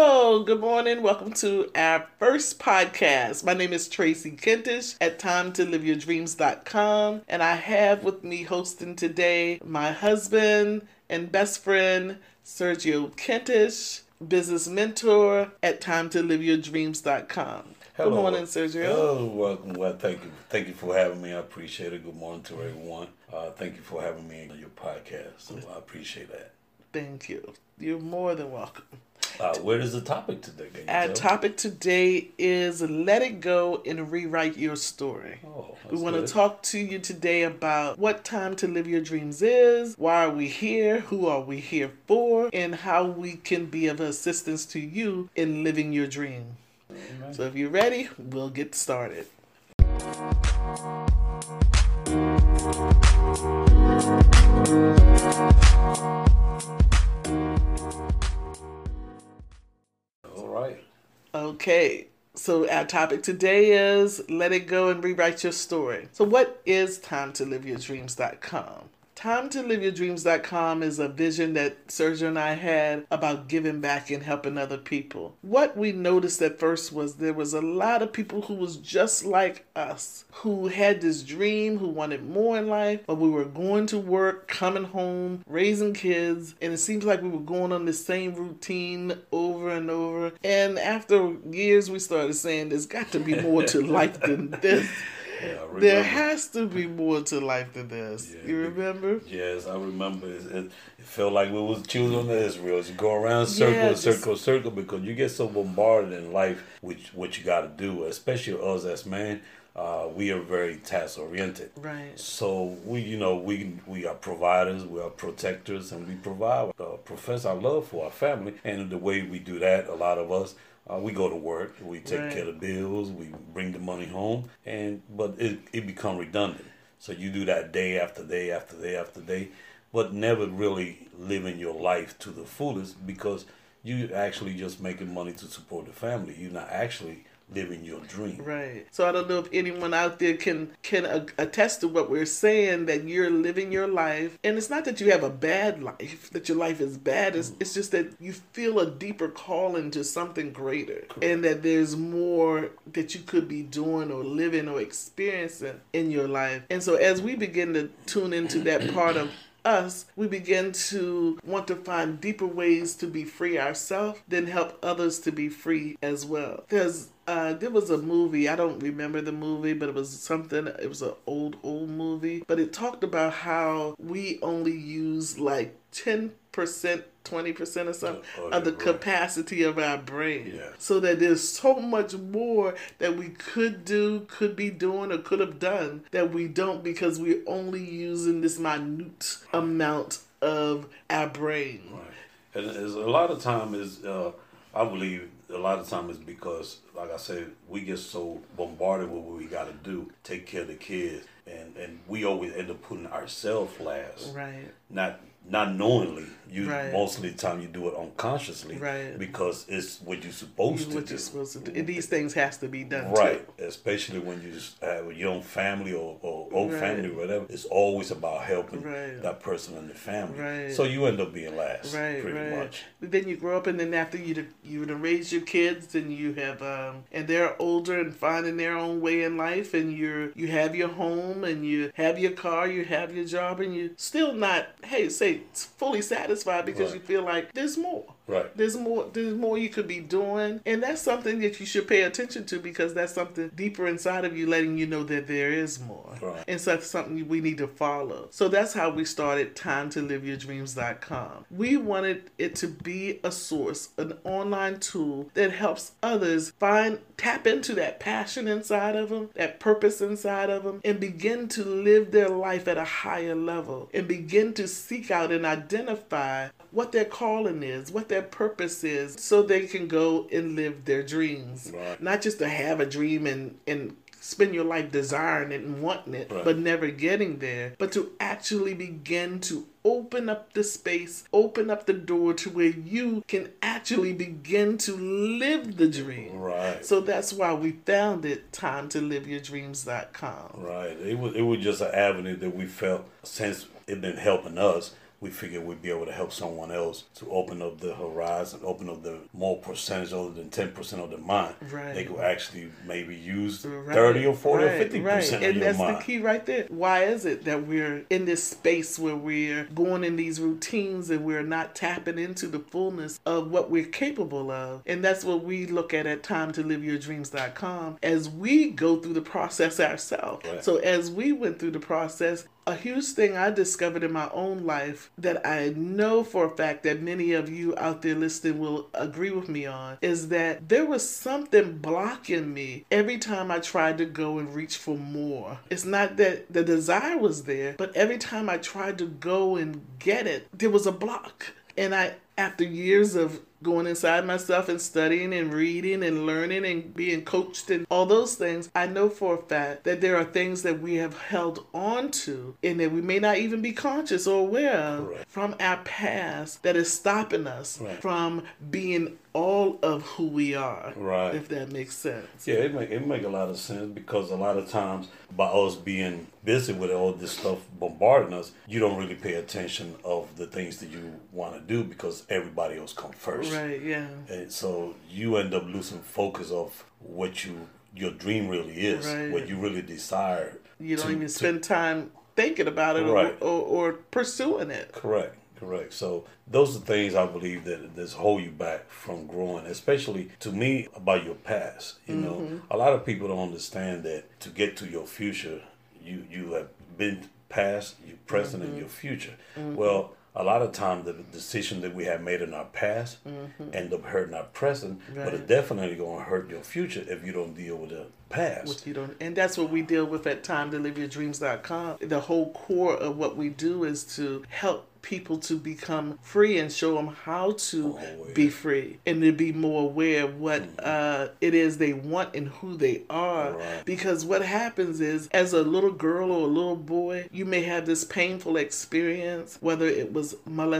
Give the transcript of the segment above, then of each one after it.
Hello, good morning. Welcome to our first podcast. My name is Tracy Kentish at TimeToLiveYourDreams.com, and I have with me hosting today my husband and best friend, Sergio Kentish, business mentor at TimeToLiveYourDreams.com. Hello. Good morning, Sergio. Hello, welcome. Well, thank you. Thank you for having me. I appreciate it. Good morning to everyone. Uh, thank you for having me on your podcast. So I appreciate that. Thank you. You're more than welcome. Uh, where is the topic today? Our topic today is let it go and rewrite your story. Oh, We want to talk to you today about what time to live your dreams is, why are we here, who are we here for, and how we can be of assistance to you in living your dream. Amen. So if you're ready, we'll get started. Okay, so our topic today is let it go and rewrite your story. So, what is time to live your? Time to live your dreams.com is a vision that Sergio and I had about giving back and helping other people. What we noticed at first was there was a lot of people who was just like us, who had this dream, who wanted more in life, but we were going to work, coming home, raising kids, and it seems like we were going on the same routine over and over. And after years, we started saying there's got to be more to life than this. Yeah, There has to be more to life than this. Yeah, you remember? Yes, I remember. It, it, felt like we was children of Israel. You go around circle, Yeah, just- circle, circle because you get so bombarded in life with what you got to do. Especially us as men, uh, we are very task oriented. Right. So we, you know, we we are providers, we are protectors, and we provide, uh, profess our love for our family. And the way we do that, a lot of us, uh, we go to work, we take Right. care of the bills, we bring the money home, and but it it become redundant. So you do that day after day after day after day, but never really living your life to the fullest because you're actually just making money to support the family. You're not actually living your dream. Right. So I don't know if anyone out there can can uh, attest to what we're saying that you're living your life, and it's not that you have a bad life, that your life is bad. It's it's just that you feel a deeper calling to something greater, and that there's more that you could be doing or living or experiencing in your life. And so as we begin to tune into that part of us, we begin to want to find deeper ways to be free ourselves, then help others to be free as well. There's uh, there was a movie, I don't remember the movie, but it was something, it was an old, old movie, but it talked about how we only use like 10%, 20% or something Of of the brain. capacity of our brain. Yeah. So that there's so much more that we could do, could be doing, or could have done that we don't because we're only using this minute amount of our brain. Right. And a lot of time is, uh, I believe, a lot of time is because, like I said, we get so bombarded with what we got to do, take care of the kids, and and we always end up putting ourselves last, Right. not not knowingly. You Right. most of the time you do it unconsciously, Right. Because it's what you're supposed You to what do. you're supposed to do. And these things has to be done Right, too. especially when you have a young family or, or old Right. family, or whatever. It's always about helping Right. that person in the family. Right. So you end up being last, Right, pretty much. Then you grow up, and then after you you raise your kids, and you have um, and they're older and finding their own way in life, and you're you have your home, and you have your car, you have your job, and you're still not hey say fully satisfied because Right. you feel like there's more. Right. There's more. There's more you could be doing, and that's something that you should pay attention to because that's something deeper inside of you, letting you know that there is more, Right. and so that's something we need to follow. So that's how we started Time to Live Your Dreams.com. We wanted it to be a source, an online tool that helps others find, tap into that passion inside of them, that purpose inside of them, and begin to live their life at a higher level, and begin to seek out and identify what their calling is, what their purpose is, so they can go and live their dreams. Right. Not just to have a dream and, and spend your life desiring it and wanting it, Right. but never getting there, but to actually begin to open up the space, open up the door to where you can actually begin to live the dream. Right. So that's why we founded Time to Live Your Dreams.com. Right. It was it was just an avenue that we felt since it been helping us we figured we'd be able to help someone else to open up the horizon, open up the more percentage other than ten percent of their mind. Right. They could actually maybe use Right, thirty or forty right, or fifty right. percent of and your that's the key right there why is it that we're in this space where we're going in these routines and we're not tapping into the fullness of what we're capable of and that's what we look at at time to live your dreams.com as we go through the process ourselves so as we went through the process a huge thing I discovered in my own life that I know for a fact that many of you out there listening will agree with me on is that there was something blocking me every time I tried to go and reach for more. It's not that the desire was there, but every time I tried to go and get it, there was a block. And I, after years of going inside myself and studying and reading and learning and being coached and all those things, I know for a fact that there are things that we have held on to and that we may not even be conscious or aware of Correct. from our past that is stopping us Right. from being all of who we are. Right. If that makes sense. Yeah, it make it make a lot of sense because a lot of times by us being busy with all this stuff bombarding us, you don't really pay attention of the things that you want to do because everybody else come first. Right, yeah. And so you end up losing focus of what you your dream really is, Right. what you really desire. You don't to- even to- spend time thinking about it Right. or, or, or pursuing it. Correct, correct. So those are things I believe that that hold you back from growing, especially to me about your past. You Mm-hmm. know, a lot of people don't understand that to get to your future, you you have been past, your present, Mm-hmm. and your future. Well. A lot of times, the decision that we have made in our past end up hurting our present, but Mm-hmm. It's definitely going to hurt your future if you don't deal with the past. You don't, and that's what we deal with at time to live your dreams.com. The whole core of what we do is to help people to become free and show them how to Always. be free and to be more aware of what uh, it is they want and who they are. Right. Because what happens is, as a little girl or a little boy, you may have this painful experience, whether it was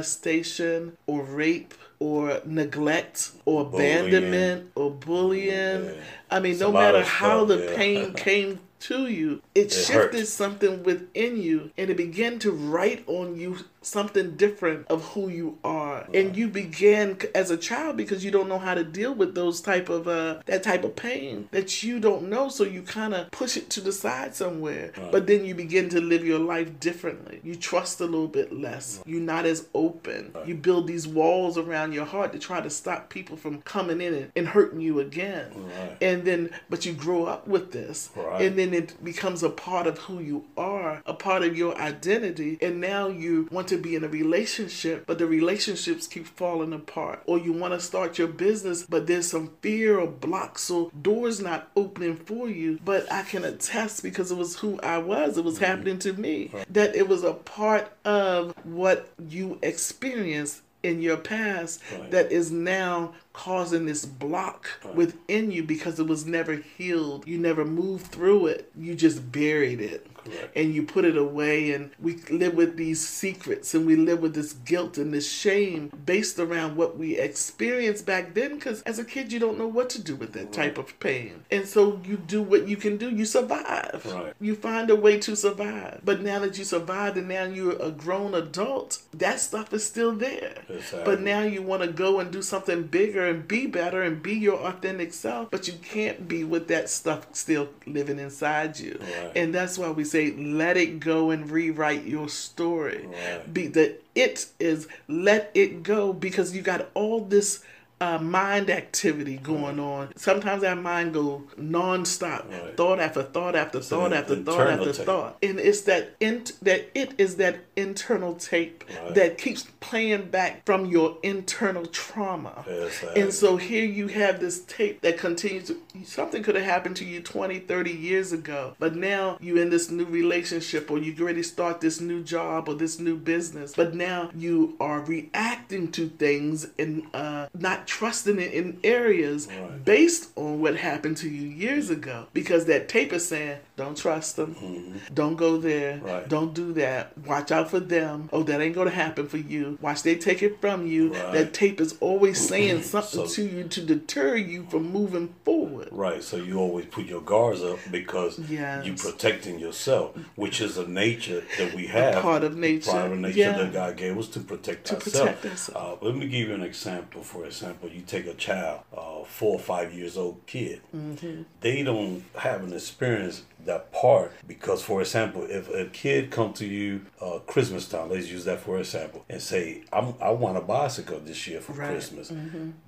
molestation or rape or neglect or Bullying. abandonment or bullying. Yeah. I mean, It's no matter how stuff, the yeah. pain came to you, it, It shifted something within you and it began to write on you something different of who you are. And you began c- as a child because you don't know how to deal with those type of uh that type of pain that you don't know so you kind of push it to the side somewhere. But then you begin to live your life differently. You trust a little bit less. You're not as open. You build these walls around your heart to try to stop people from coming in and, and hurting you again. Right. And then but you grow up with this. Right. And then it becomes a part of who you are, a part of your identity. And now you want to be in a relationship, but the relationships keep falling apart. Or you want to start your business, but there's some fear or blocks, so doors not opening for you. But I can attest because it was who I was, it was mm-hmm. happening to me, that it was a part of what you experienced in your past Right. that is now causing this block within you because it was never healed. You never moved through it. You just buried it. Correct. And you put it away, and we live with these secrets and we live with this guilt and this shame based around what we experienced back then. Because as a kid, you don't know what to do with that type of pain. And so you do what you can do, you survive. Right. You find a way to survive. But now that you survived and now you're a grown adult, that stuff is still there. Exactly. But now you want to go and do something bigger and be better and be your authentic self, but you can't be with that stuff still living inside you. Right. And that's why we say let it go and rewrite your story. Right. Be the it is let it go because you got all this uh, mind activity going on. Sometimes our mind go nonstop, Right. thought after thought after thought after thought after tape. thought, and it's that int that it is that internal tape Right. that keeps playing back from your internal trauma. Exactly. And so here you have this tape that continues to, something could have happened to you 20, 30 years ago, but now you in this new relationship or you ready to start this new job or this new business, but now you are reacting to things and uh, not trusting it in areas Right. based on what happened to you years ago because that tape is saying don't trust them don't go there Mm-hmm. Right. don't do that watch out for them oh that ain't gonna happen for you watch they take it from you Right. that tape is always saying something So- to you to deter you from moving forward Right, so you always put your guards up because Yes. you protecting yourself, which is a nature that we have, part of nature, part of nature yeah. that God gave us to protect To ourselves. protect ourselves. Uh, let me give you an example. For example, you take a child, uh, four or five years old kid, Mm-hmm. they don't have an experience that part because, for example, if a kid come to you uh, Christmas time, let's use that for example, and say, I'm, "I want a bicycle this year for Right. Christmas,"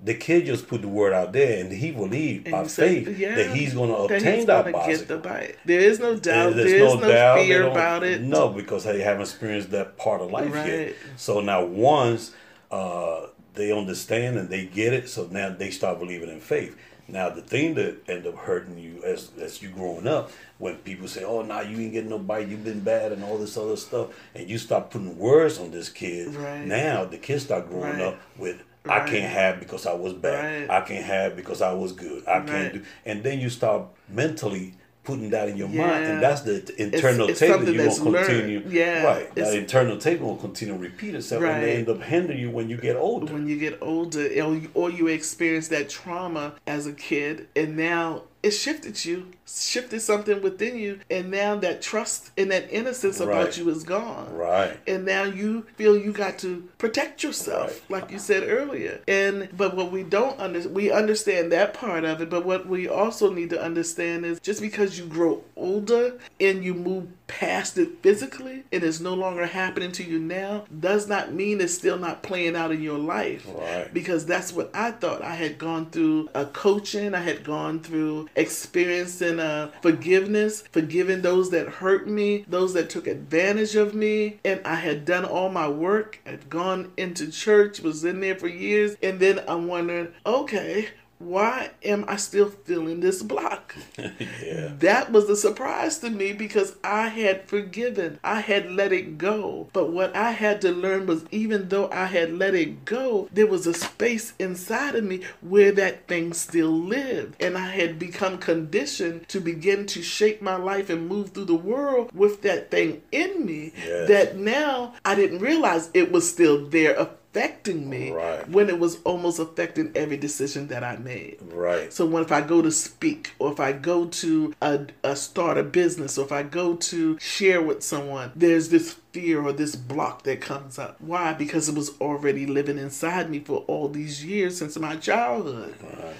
the kid just put the word out there, and he believe And by faith yeah, that he's going to obtain that the bicycle. bike there is no doubt There's there is no, doubt. Fear about it No, because they haven't experienced that part of life Right. yet. So now once uh, they understand and they get it, so now they start believing in faith. Now the thing that end up hurting you as as you growing up, when people say, "Oh, now you ain't getting no bite, you've been bad," and all this other stuff, and you start putting words on this kid. Right. Now the kid start growing Right. up with. I Right. can't have because I was bad. I can't have because I was good. I can't do, and then you start mentally putting that in your mind, and that's the internal it's tape that you're that's gonna learned. continue. Yeah, right. it's- That internal tape will continue to repeat itself, and they end up hindering you when you get older. when you get older or you, or you experience that trauma as a kid and now it shifted you shifted something within you and now that trust and that innocence about you is gone right. and now you feel you got to protect yourself Right. like you said earlier and but what we don't understand we understand that part of it but what we also need to understand is just because you grow older and you move past it physically and it's no longer happening to you now does not mean it's still not playing out in your life Right. because that's what I thought I had gone through a coaching I had gone through experiencing uh, forgiveness forgiving those that hurt me those that took advantage of me. And I had done all my work had gone into church was in there for years. And then I'm wondering okay why am I still feeling this block? yeah. That was a surprise to me because I had forgiven. I had let it go. But what I had to learn was even though I had let it go, there was a space inside of me where that thing still lived. And I had become conditioned to begin to shape my life and move through the world with that thing in me Yes. that now I didn't realize it was still there affecting me Right. when it was almost affecting every decision that I made. Right. So when if I go to speak, or if I go to a, a start a business, or if I go to share with someone, there's this fear or this block that comes up. Why? Because it was already living inside me for all these years since my childhood.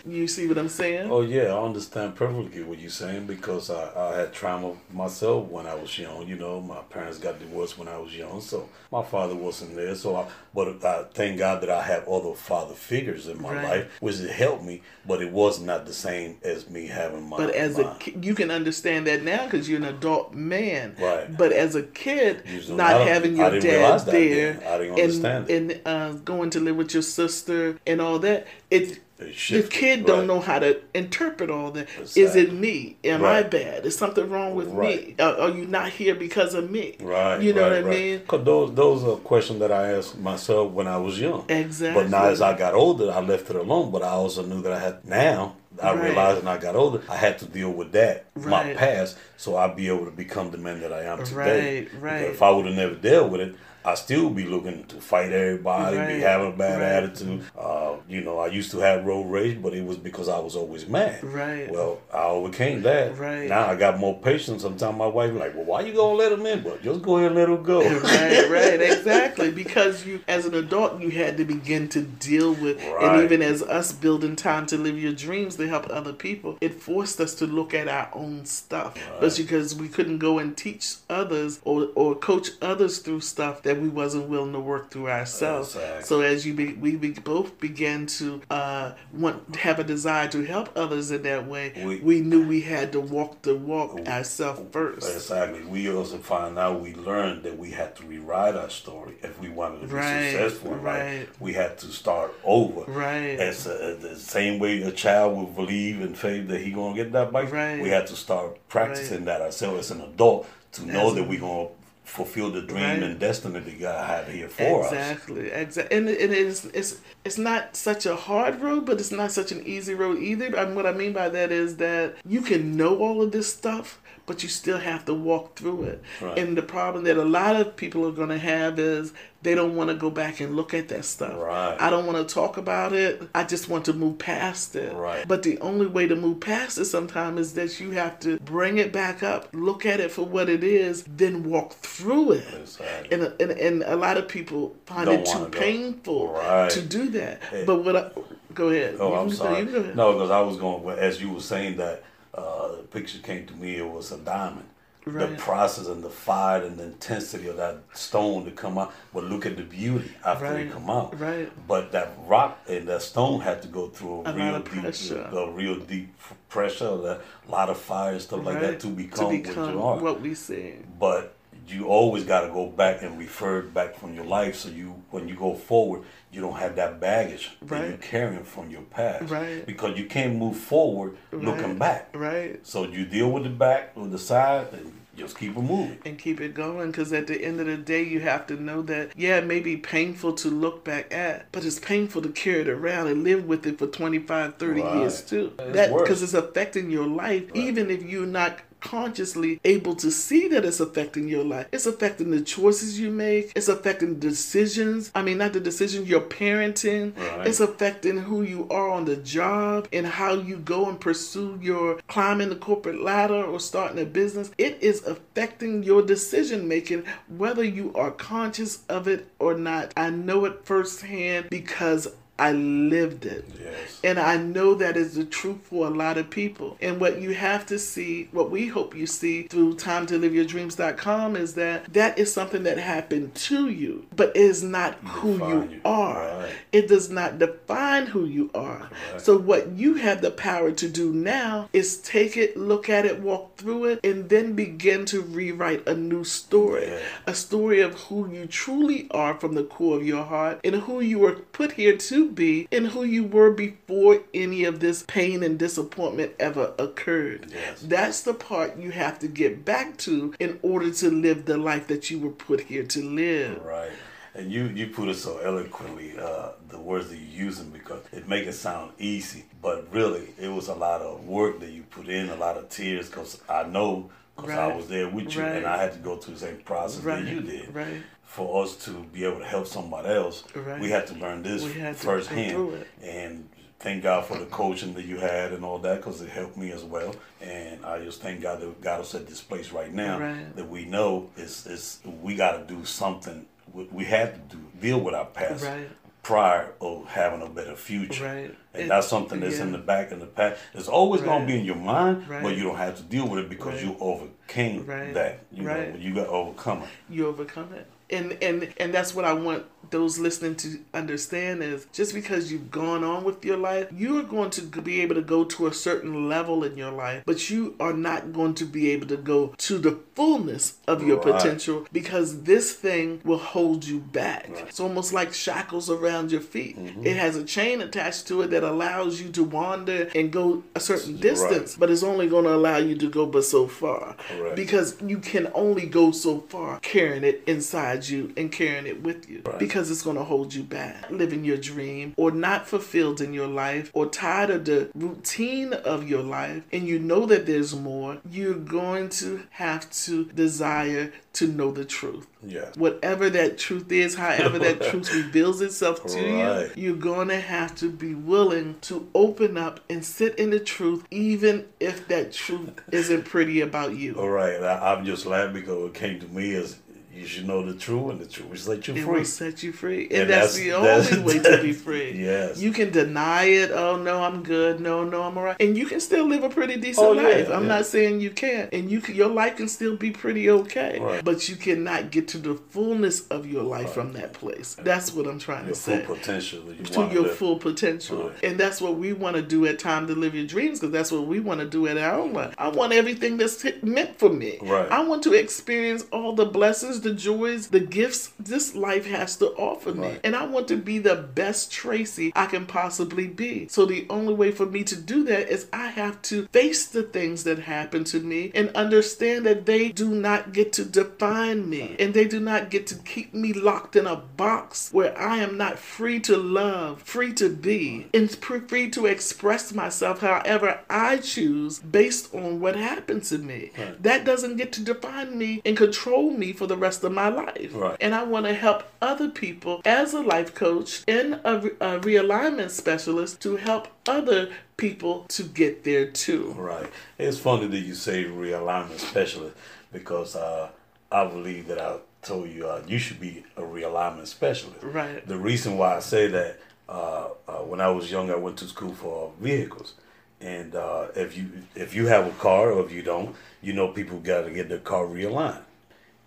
You see what I'm saying? Oh yeah, I understand perfectly what you're saying because I, I had trauma myself when I was young. You know, my parents got divorced when I was young, so my father wasn't there. So, I, but I thank God that I have other father figures in my Right. life, which it helped me. But it was not the same as me having my. But as my, a you can understand that now because you're an adult man. Right. But as a kid, not having your dad there then. I didn't and, understand and uh, going to live with your sister and all that, it the kid don't right. know how to interpret all that. Is Exactly. it me? Am I bad? Is something wrong with me? Right. Are, are you not here because of me? Right. You know right, what I right. mean? 'Cause those those are questions that I asked myself when I was young. Exactly. But now as I got older, I left it alone. But I also knew that I had now. I Right. realized when I got older, I had to deal with that, my past, so I'd be able to become the man that I am today. Right, right. Because if I would have never dealt with it, I still be looking to fight everybody, Right, be having a bad right. attitude. Uh, you know, I used to have road rage, but it was because I was always mad. Right. Well, I overcame that. Right. Now I got more patience. Sometimes my wife be like, "Well, why you gonna let him in?" But just go ahead and let him go. right, right, exactly. Because you, as an adult, you had to begin to deal with, Right. and even as us building time to live your dreams to help other people, it forced us to look at our own stuff. But because we couldn't go and teach others or, or coach others through stuff that we wasn't willing to work through ourselves. Exactly. So as you be, we be, both began to uh, want have a desire to help others in that way, We- we, knew we had to walk the walk ourselves first. Exactly. We also find out we learned that we had to rewrite our story if we wanted to be Right, successful in right. We had to start over. Right. As uh, the same way a child will believe and faith that he gonna get that bike. Right. We had to start practicing that ourselves as an adult to know that a- we gonna fulfill the dream right. and destiny that God had here for exactly. us. Exactly, exactly. And, and it's it's it's not such a hard road, but it's not such an easy road either. And what I mean by that is that you can know all of this stuff, but you still have to walk through it. Right. And the problem that a lot of people are going to have is they don't want to go back and look at that stuff. Right. I don't want to talk about it. I just want to move past it. Right. But the only way to move past it sometimes is that you have to bring it back up, look at it for what it is, then walk through it. Exactly. And, and, and a lot of people find don't it too painful right. to do that. Hey. But what I, go ahead. Oh, you I'm sorry. No, because I was going, as you were saying that, uh, the picture came to me, it was a diamond right. the process and the fire and the intensity of that stone to come out. But look at the beauty after right. it come out. Right. But that rock and that stone had to go through a, a uh, real deep, pressure. a real deep pressure, a lot of fire and stuff right. like that to become, to become what you are. What we see. But you always got to go back and refer back from your life, so you when you go forward, you don't have that baggage right. that you're carrying from your past. Right. Because you can't move forward right. looking back. Right. So you deal with the back, with the side, and just keep it moving and keep it going because at the end of the day you have to know that yeah it may be painful to look back at but it's painful to carry it around and live with it for 25 30 right. years too it's that because it's affecting your life even if you're not consciously able to see that it's affecting your life. It's affecting the choices you make. It's affecting decisions. I mean, not the decisions you're parenting. Right. It's affecting who you are on the job and how you go and pursue your climbing the corporate ladder or starting a business. It is affecting your decision making, whether you are conscious of it or not. I know it firsthand because I lived it. Yes. And I know that is the truth for a lot of people. And what you have to see, what we hope you see through time to live your dreams.com is that that is something that happened to you, but it is not who you, you, are. Right. It does not define who you are. So what you have the power to do now is take it, look at it, walk through it, and then begin to rewrite a new story. Yeah. A story of who you truly are from the core of your heart and who you were put here to be and who you were before any of this pain and disappointment ever occurred. Yes. That's the part you have to get back to in order to live the life that you were put here to live. Right. And you, you put it so eloquently, uh, the words that you're using, because it make it sound easy, but really it was a lot of work that you put in, a lot of tears, because I know, because right. I was there with you, right. and I had to go through the same process right. that you did. Right for us to be able to help somebody else, right. we had to learn this firsthand. And thank God for the coaching that you had and all that because it helped me as well. And I just thank God that God us at this place right now right. that we know is is we got to do something. We had to do deal with our past. Right. Prior of having a better future, right. and it, that's something that's yeah. in the back in the past. It's always right. gonna be in your mind, right. but you don't have to deal with it because right. you overcame that. You know, you got overcome it. You overcome it and and and that's what I want those listening to understand is just because you've gone on with your life, you are going to be able to go to a certain level in your life, but you are not going to be able to go to the fullness of your right. potential because this thing will hold you back. Right. It's almost like shackles around your feet. Mm-hmm. It has a chain attached to it that allows you to wander and go a certain distance, right. but it's only going to allow you to go but so far. Because you can only go so far carrying it inside you and carrying it with you. Because it's going to hold you back. Living your dream or not fulfilled in your life or tired of the routine of your life and you know that there's more, you're going to have to desire to know the truth. Yeah. Whatever that truth is, however that truth reveals itself to right. you, you're going to have to be willing to open up and sit in the truth, even if that truth isn't pretty about you. All right. I, I'm just laughing because what came to me is you should know the truth, and the truth will set you it free. will set you free, and, And that's, that's- the that's- only way to be free. Yes. you can deny it. Oh no, I'm good. No, no, I'm alright, and you can still live a pretty decent Oh, yeah, life. I'm yeah. not saying you can't, and you can, your life can still be pretty okay. Right. But you cannot get to the fullness of your life from that place. That's what I'm trying Your to full say. potential. You to your live. full potential. Right. And that's what we want to do at Time to Live Your Dreams because that's what we want to do at our own life. I want everything that's meant for me. Right. I want to experience all the blessings, the joys, the gifts this life has to offer me. Right. And I want to be the best Tracy I can possibly be. So the only way for me to do that is I have to face the things that happen to me and understand that they do not get to define me and they do not get to keep me locked in a box where I am not free to love, free to be, and free to express myself however I choose based on what happened to me. Right. That doesn't get to define me and control me for the rest of my life. Right. And I want to help other people as a life coach and a, a realignment specialist to help other people to get there too. Right. It's funny that you say realignment specialist because uh, I believe that I told you uh, you should be a realignment specialist. Right. The reason why I say that uh, uh, when I was young, I went to school for vehicles, and uh, if you if you have a car or if you don't, you know people got to get their car realigned.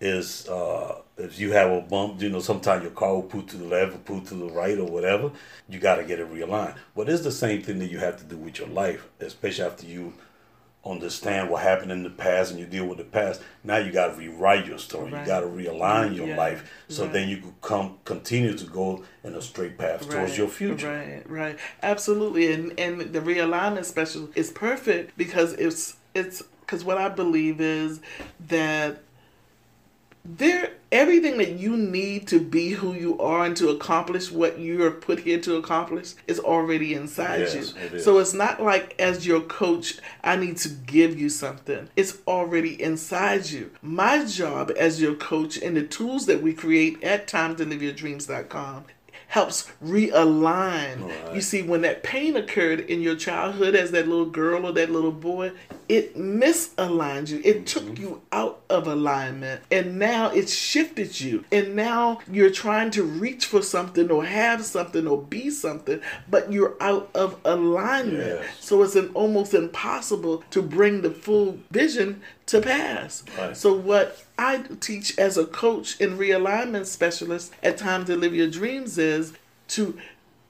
Is uh, if you have a bump, you know sometimes your car will put to the left or put to the right or whatever, you got to get it realigned. But it's the same thing that you have to do with your life, especially after you understand what happened in the past and you deal with the past. Now you got to rewrite your story. Right. You got to realign your Yeah. life so Right. then you can come continue to go in a straight path towards your future. Right, right. Absolutely. And and the realignment special is perfect because it's it's because what I believe is that there everything that you need to be who you are and to accomplish what you are put here to accomplish is already inside Yes, you. it. So it's not like as your coach I need to give you something. It's already inside you. My job as your coach and the tools that we create at timetoLiveYourDreams.com helps realign. Right. You see, when that pain occurred in your childhood as that little girl or that little boy, it misaligned you. It took mm-hmm. you out of alignment. And now it's shifted you. And now you're trying to reach for something or have something or be something, but you're out of alignment. Yes. So it's an almost impossible to bring the full vision to pass. Right. So what I teach as a coach and realignment specialist at Time to Live Your Dreams is to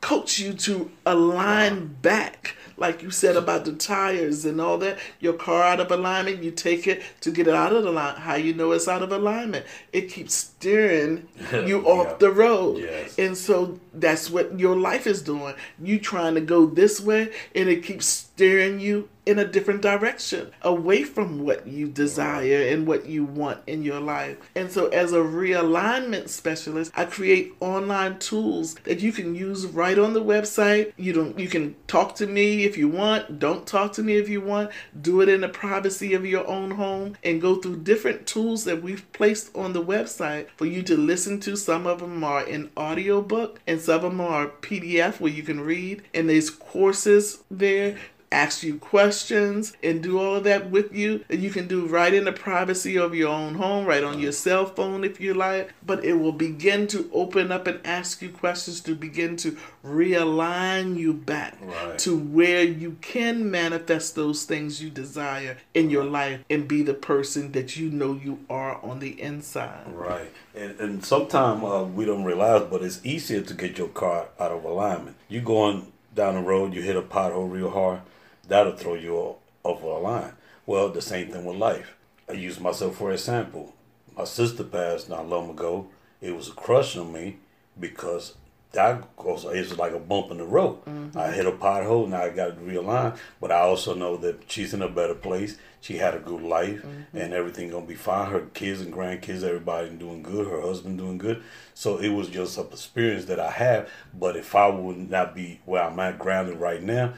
coach you to align back. Like you said about the tires and all that, your car out of alignment, you take it to get it out of the line. How you know it's out of alignment? It keeps steering you Yeah. off the road. Yes. And so that's what your life is doing. You trying to go this way and it keeps steering you in a different direction away from what you desire and what you want in your life. And so as a realignment specialist, I create online tools that you can use right on the website. You don't you can talk to me if you want, don't talk to me if you want. Do it in the privacy of your own home and go through different tools that we've placed on the website for you to listen to. Some of them are in audiobook and some of them are PDF where you can read and there's courses there ask you questions and do all of that with you that you can do right in the privacy of your own home, right on your cell phone if you like. But it will begin to open up and ask you questions to begin to realign you back Right. to where you can manifest those things you desire in your life and be the person that you know you are on the inside. Right. And, and sometimes uh, we don't realize, but it's easier to get your car out of alignment. You going down the road, you hit a pothole real hard, that'll throw you off, off of a line. Well, the same thing with life. I use myself for example. My sister passed not long ago. It was a crush on me because that goes, it was like a bump in the road. Mm-hmm. I hit a pothole, now I got to realign. But I also know that she's in a better place. She had a good life, mm-hmm. and everything gonna be fine. Her kids and grandkids, everybody doing good. Her husband doing good. So it was just an experience that I have. But if I would not be where I'm at, grounded right now,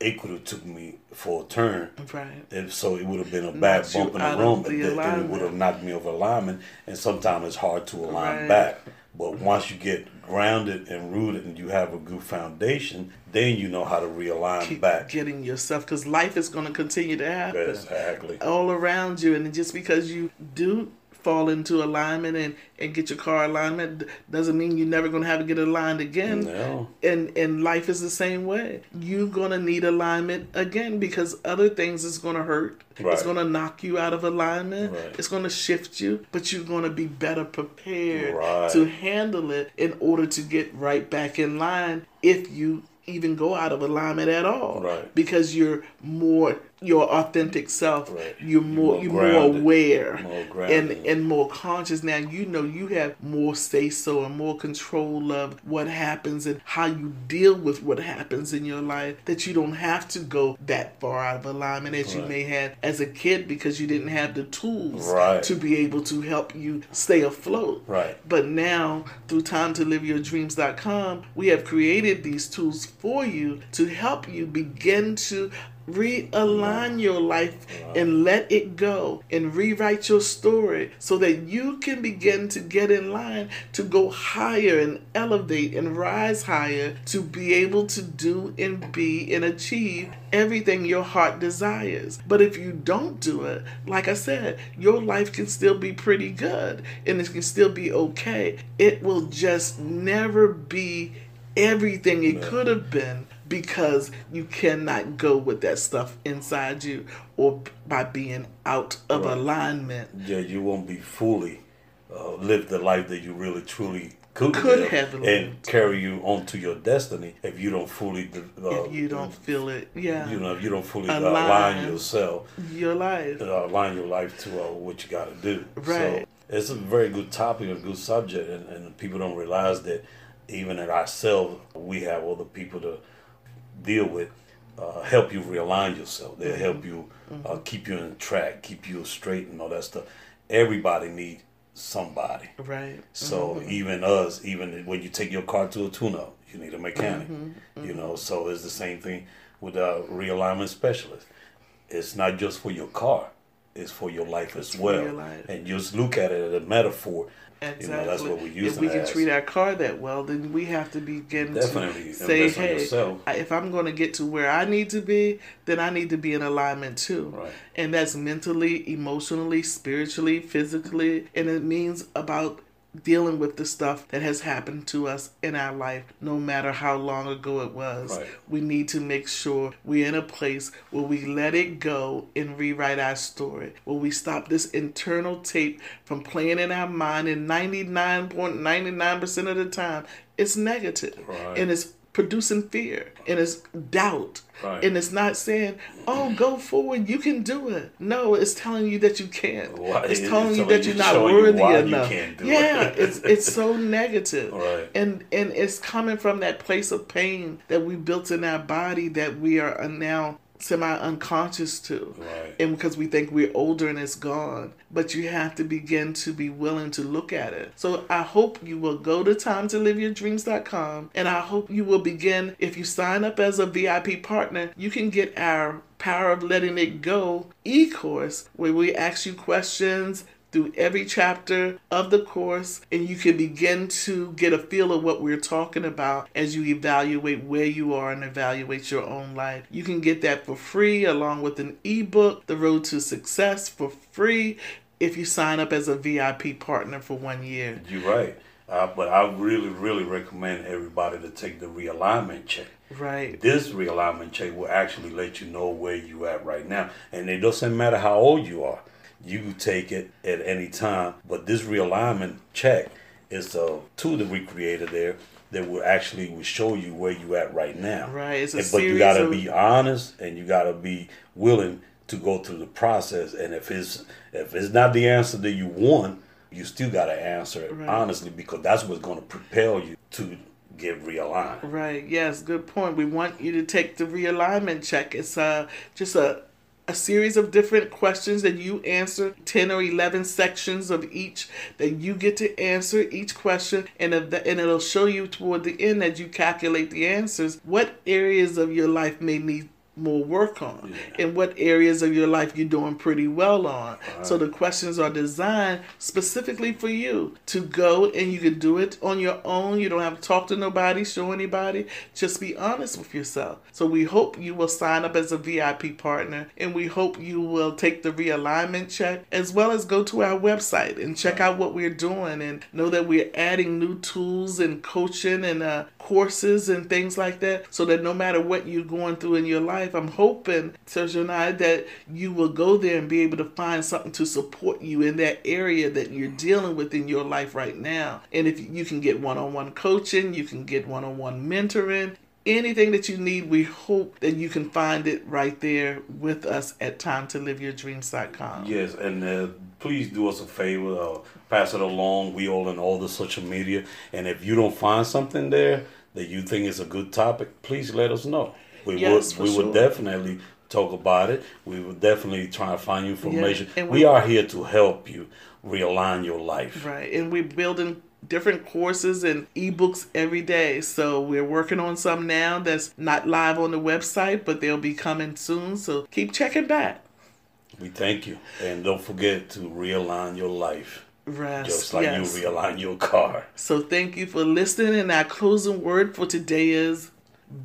it could have took me for a turn. Right. If so, it would have been a bad Knocked bump in the room, the and then it would have knocked me over alignment. And sometimes it's hard to align Right. back. But once you get grounded and rooted, and you have a good foundation, then you know how to realign Keep back. getting yourself because life is going to continue to happen. Exactly. all around you and just because you do fall into alignment and, and get your car alignment doesn't mean you're never going to have to get aligned again No. and and life is the same way you're going to need alignment again because other things is going to hurt Right. it's going to knock you out of alignment Right. it's going to shift you but you're going to be better prepared Right. to handle it in order to get right back in line if you even go out of alignment at all Right. because you're more your authentic self, Right. you're You're more more you're more aware More and and more conscious. Now you know you have more say so and more control of what happens and how you deal with what happens in your life. That you don't have to go that far out of alignment as you may have as a kid because you didn't have the tools Right. to be able to help you stay afloat. Right. But now, through time to live your dreams.com, we have created these tools for you to help you begin to realign your life and let it go and rewrite your story so that you can begin to get in line to go higher and elevate and rise higher to be able to do and be and achieve everything your heart desires. But if you don't do it, like I said, your life can still be pretty good and it can still be okay. It will just never be everything it could have been because you cannot go with that stuff inside you or by being out of Right. alignment. Yeah, you won't be fully uh, live the life that you really truly could, Could have and carry you onto your destiny if you don't fully uh, if you don't feel it, yeah, you know if you don't fully uh, Align. align yourself your life. uh, align your life to uh, what you got to do. Right. So it's a very good topic, a good subject, and, and people don't realize that even in ourselves, we have other people to deal with, uh, help you realign yourself. They'll help you uh, keep you in track, keep you straight, and all that stuff. Everybody needs somebody. Right. So even us, even when you take your car to a tune-up, you need a mechanic. Mm-hmm. You know, so it's the same thing with a realignment specialist. It's not just for your car; it's for your life as well. life. And just look at it as a metaphor. Exactly. You know, that's what we use If we can as. treat our car that well, then we have to begin Definitely to say, "Hey. If I'm going to get to where I need to be, then I need to be in alignment too." Right. And that's mentally, emotionally, spiritually, physically, and it means about dealing with the stuff that has happened to us in our life, no matter how long ago it was. Right. We need to make sure we're in a place where we let it go and rewrite our story, where we stop this internal tape from playing in our mind, and 99.99% of the time, it's negative. Right. And it's producing fear and it's doubt. Right. And it's not saying, oh, go forward, you can do it. No, it's telling you that you can't. Why- It's it's telling you that you- you're not worthy you enough. yeah, it. it's it's so negative. Right. And and it's coming from that place of pain that we built in our body that we are uh, now semi unconscious to. Right. And because we think we're older and it's gone. But you have to begin to be willing to look at it. So I hope you will go to timetoliveyourdreams.com and I hope you will begin if you sign up as a VIP partner, you can get our Power of Letting It Go e-course where we ask you questions through every chapter of the course, and you can begin to get a feel of what we're talking about as you evaluate where you are and evaluate your own life. You can get that for free along with an ebook, The Road to Success, for free if you sign up as a VIP partner for one year. You're right. Uh, but I really, really recommend everybody to take the realignment check. Right. This realignment check will actually let you know where you at right now, and it doesn't matter how old you are. You take it at any time. But this realignment check is a tool that we created there that will actually will show you where you at right now. Right, it's a And- but you gotta of- be honest and you gotta be willing to go through the process. And if it's if it's not the answer that you want, you still gotta answer it Right. honestly because that's what's gonna propel you to get realigned. Right. Yes. Good point. We want you to take the realignment check. It's uh just a a series of different questions that you answer 10 or 11 sections of each that you get to answer each question and and it'll show you toward the end as you calculate the answers what areas of your life may need more work on and what areas of your life you're doing pretty well on. So the questions are designed specifically for you to go and you can do it on your own. You don't have to talk to nobody show anybody. Just be honest with yourself. So we hope you will sign up as a vip partner and we hope you will take the realignment check as well as go to our website and check out what we're doing and know that we're adding new tools and coaching and uh, courses and things like that so that no matter what you're going through in your life i'm hoping sergio and i that you will go there and be able to find something to support you in that area that you're dealing with in your life right now and if you can get one-on-one coaching you can get one-on-one mentoring anything that you need, we hope that you can find it right there with us at timetoLiveYourDreams.com. Yes, and uh, please do us a favor, uh, pass it along. We all in all the social media, and if you don't find something there that you think is a good topic, please let us know. We Yes, would we for would definitely talk about it. We would definitely try to find you information. and we, we- are here to help you realign your life. Right. And we're building different courses and ebooks every day. So we're working on some now that's not live on the website, but they'll be coming soon. So keep checking back. We thank you, and don't forget to realign your life, Rest. just like yes. you realign your car. So thank you for listening. And our closing word for today is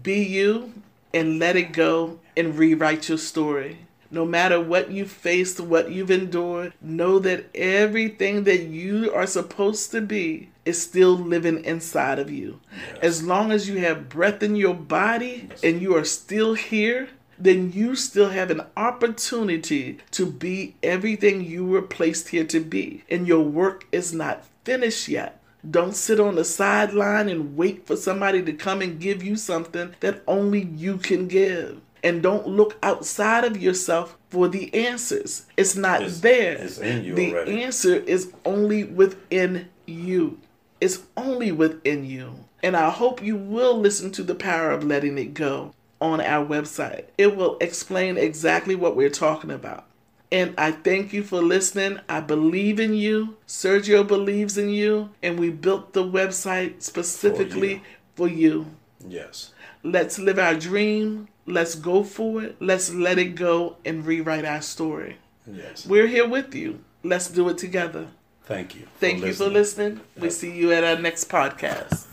be you and let it go and rewrite your story. No matter what you faced, what you've endured, know that everything that you are supposed to be is still living inside of you. As long as you have breath in your body and you are still here, then you still have an opportunity to be everything you were placed here to be. And your work is not finished yet. Don't sit on the sideline and wait for somebody to come and give you something that only you can give. And don't look outside of yourself for the answers. It's not It's- there. it's in you the already. answer is only within you. It's only within you. And I hope you will listen to the power of letting it go on our website. It will explain exactly what we're talking about. And I thank you for listening. I believe in you. Sergio believes in you. And we built the website specifically for you. Yes. Let's live our dream. Let's go for it. Let's let it go and rewrite our story. Yes. We're here with you. Let's do it together. Thank you. Thank you for listening. We see you at our next podcast.